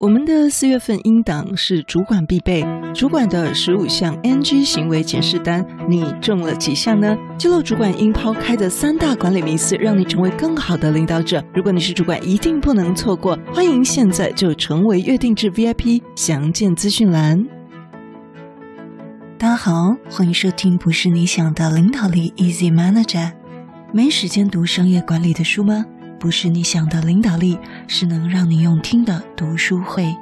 我们的四月份音档是主管必备，主管的十五项 NG 行为检视单，你中了几项呢？记录主管应抛开的三大管理迷思，让你成为更好的领导者。如果你是主管，一定不能错过。欢迎现在就成为月定制 VIP，详见资讯栏。大家好，欢迎收听不是你想的领导力 Easy Manager。没时间读商业管理的书吗？不是你想的领导力，是能让你用听的读书会。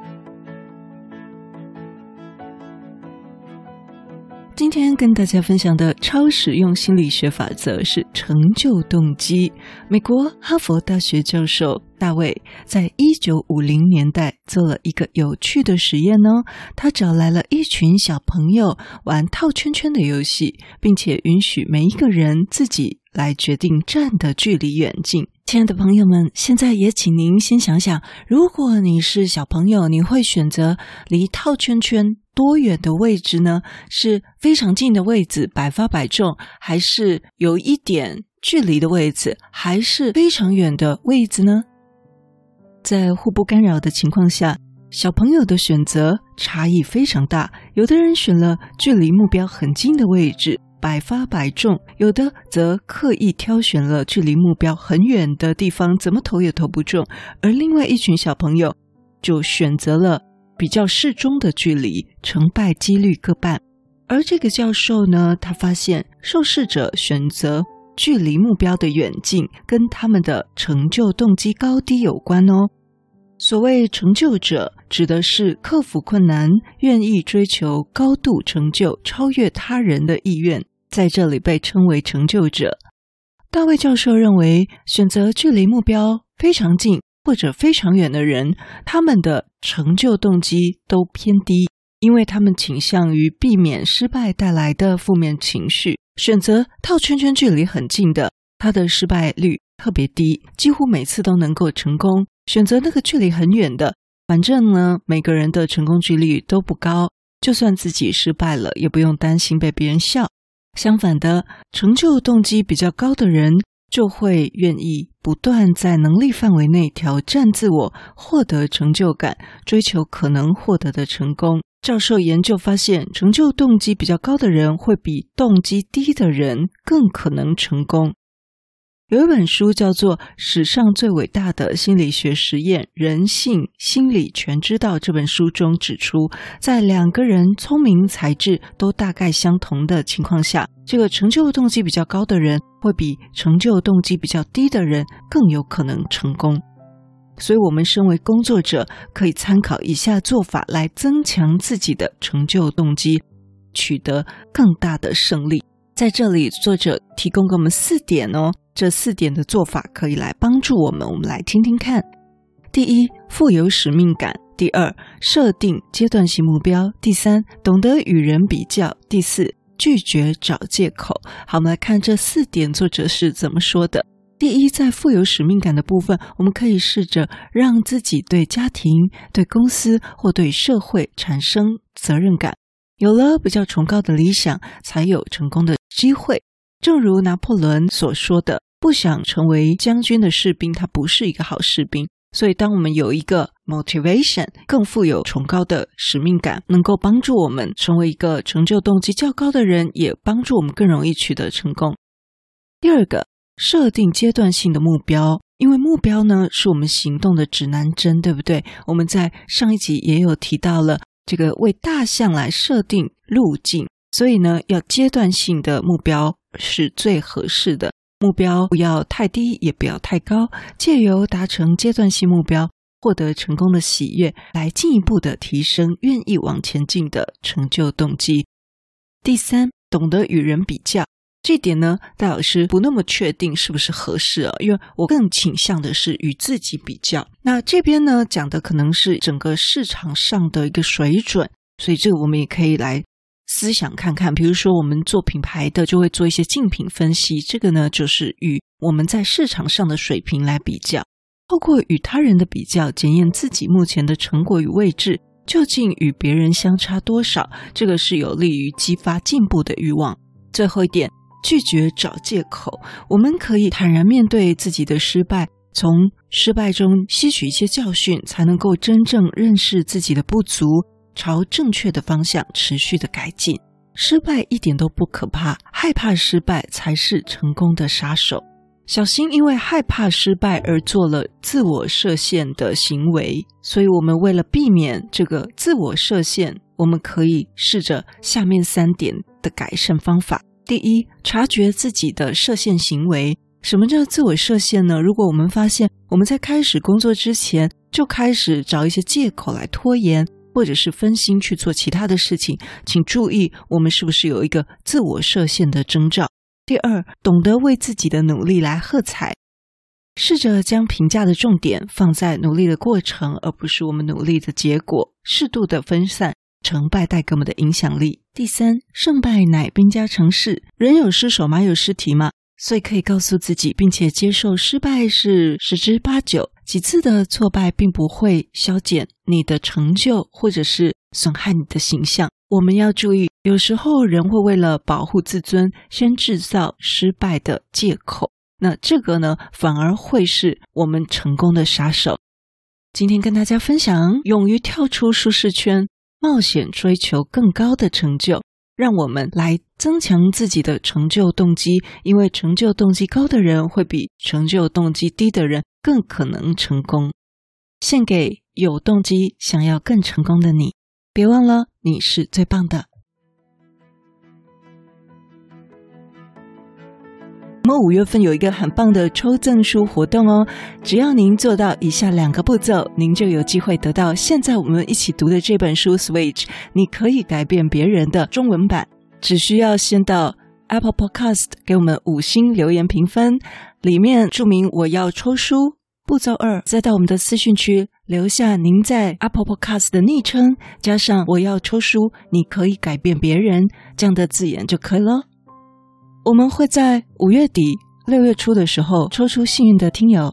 今天跟大家分享的超实用心理学法则是成就动机。美国哈佛大学教授大卫在一九五零年代做了一个有趣的实验呢，他找来了一群小朋友玩套圈圈的游戏，并且允许每一个人自己来决定站的距离远近。亲爱的朋友们，现在也请您先想想，如果你是小朋友，你会选择离套圈圈多远的位置呢？是非常近的位置，百发百中，还是有一点距离的位置，还是非常远的位置呢？在互不干扰的情况下，小朋友的选择差异非常大。有的人选了距离目标很近的位置。百发百中，有的则刻意挑选了距离目标很远的地方，怎么投也投不中；而另外一群小朋友就选择了比较适中的距离，成败几率各半。而这个教授呢，他发现受试者选择距离目标的远近，跟他们的成就动机高低有关哦。所谓成就者，指的是克服困难、愿意追求高度成就、超越他人的意愿，在这里被称为成就者。大卫教授认为，选择距离目标非常近或者非常远的人，他们的成就动机都偏低，因为他们倾向于避免失败带来的负面情绪。选择套圈圈距离很近的，他的失败率特别低，几乎每次都能够成功。选择那个距离很远的，反正呢，每个人的成功几率都不高，就算自己失败了，也不用担心被别人笑。相反的，成就动机比较高的人，就会愿意不断在能力范围内挑战自我，获得成就感，追求可能获得的成功。教授研究发现，成就动机比较高的人，会比动机低的人更可能成功。有一本书叫做《史上最伟大的心理学实验：人性心理全知道》。这本书中指出，在两个人聪明才智都大概相同的情况下，这个成就动机比较高的人会比成就动机比较低的人更有可能成功。所以，我们身为工作者，可以参考以下做法来增强自己的成就动机，取得更大的胜利。在这里，作者提供给我们四点哦。这四点的做法可以来帮助我们，我们来听听看。第一，富有使命感；第二，设定阶段性目标；第三，懂得与人比较；第四，拒绝找借口。好，我们来看这四点，作者是怎么说的。第一，在富有使命感的部分，我们可以试着让自己对家庭、对公司或对社会产生责任感。有了比较崇高的理想，才有成功的机会。正如拿破仑所说的。不想成为将军的士兵，他不是一个好士兵。所以，当我们有一个 motivation，更富有崇高的使命感，能够帮助我们成为一个成就动机较高的人，也帮助我们更容易取得成功。第二个，设定阶段性的目标，因为目标呢是我们行动的指南针，对不对？我们在上一集也有提到了这个为大象来设定路径，所以呢，要阶段性的目标是最合适的。目标不要太低，也不要太高，借由达成阶段性目标，获得成功的喜悦，来进一步的提升愿意往前进的成就动机。第三，懂得与人比较，这点呢，戴老师不那么确定是不是合适啊，因为我更倾向的是与自己比较。那这边呢，讲的可能是整个市场上的一个水准，所以这个我们也可以来。思想看看，比如说我们做品牌的就会做一些竞品分析，这个呢就是与我们在市场上的水平来比较，透过与他人的比较，检验自己目前的成果与位置究竟与别人相差多少，这个是有利于激发进步的欲望。最后一点，拒绝找借口，我们可以坦然面对自己的失败，从失败中吸取一些教训，才能够真正认识自己的不足，朝正确的方向持续的改进。失败一点都不可怕，害怕失败才是成功的杀手。小心因为害怕失败而做了自我设限的行为，所以我们为了避免这个自我设限，我们可以试着下面三点的改善方法。第一，察觉自己的设限行为。什么叫自我设限呢？如果我们发现我们在开始工作之前就开始找一些借口来拖延，或者是分心去做其他的事情，请注意，我们是不是有一个自我设限的征兆？第二，懂得为自己的努力来喝彩，试着将评价的重点放在努力的过程，而不是我们努力的结果，适度的分散成败带给我们的影响力。第三，胜败乃兵家常事，人有失手，马有失蹄嘛，所以可以告诉自己，并且接受失败是十之八九，几次的挫败并不会消减你的成就，或者是损害你的形象。我们要注意，有时候人会为了保护自尊，先制造失败的借口。那这个呢，反而会是我们成功的杀手。今天跟大家分享，勇于跳出舒适圈，冒险追求更高的成就，让我们来增强自己的成就动机。因为成就动机高的人，会比成就动机低的人更可能成功。献给有动机想要更成功的你。别忘了，你是最棒的。我们五月份有一个很棒的抽赠书活动哦，只要您做到以下两个步骤，您就有机会得到现在我们一起读的这本书《Switch》，你可以改变别人的中文版。只需要先到 Apple Podcast 给我们五星留言评分，里面注明我要抽书。步骤二，再到我们的私讯区留下您在 Apple Podcast 的昵称，加上我要抽书，你可以改变别人这样的字眼就可以了。我们会在五月底、六月初的时候抽出幸运的听友。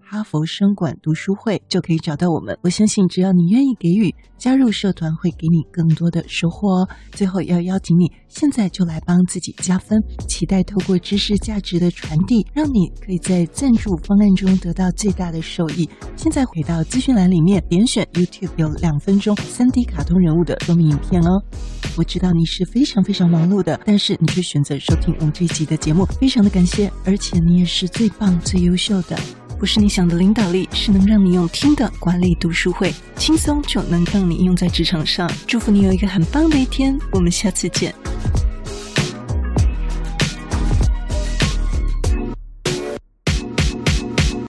哈佛商管读书会”，就可以找到我们。我相信，只要你愿意给予，加入社团会给你更多的收获哦。最后要邀请你，现在就来帮自己加分，期待透过知识价值的传递，让你可以在赞助方案中得到最大的受益。现在回到资讯栏里面，点选 YouTube 有两分钟 3D 卡通人物的说明影片哦。我知道你是非常非常忙碌的，但是你却选择收听我们这一集的节目，非常的感谢，而且你也是最棒、最优秀的。不是你想的领导力，是能让你用听的管理读书会，轻松就能让你用在职场上。祝福你有一个很棒的一天，我们下次见。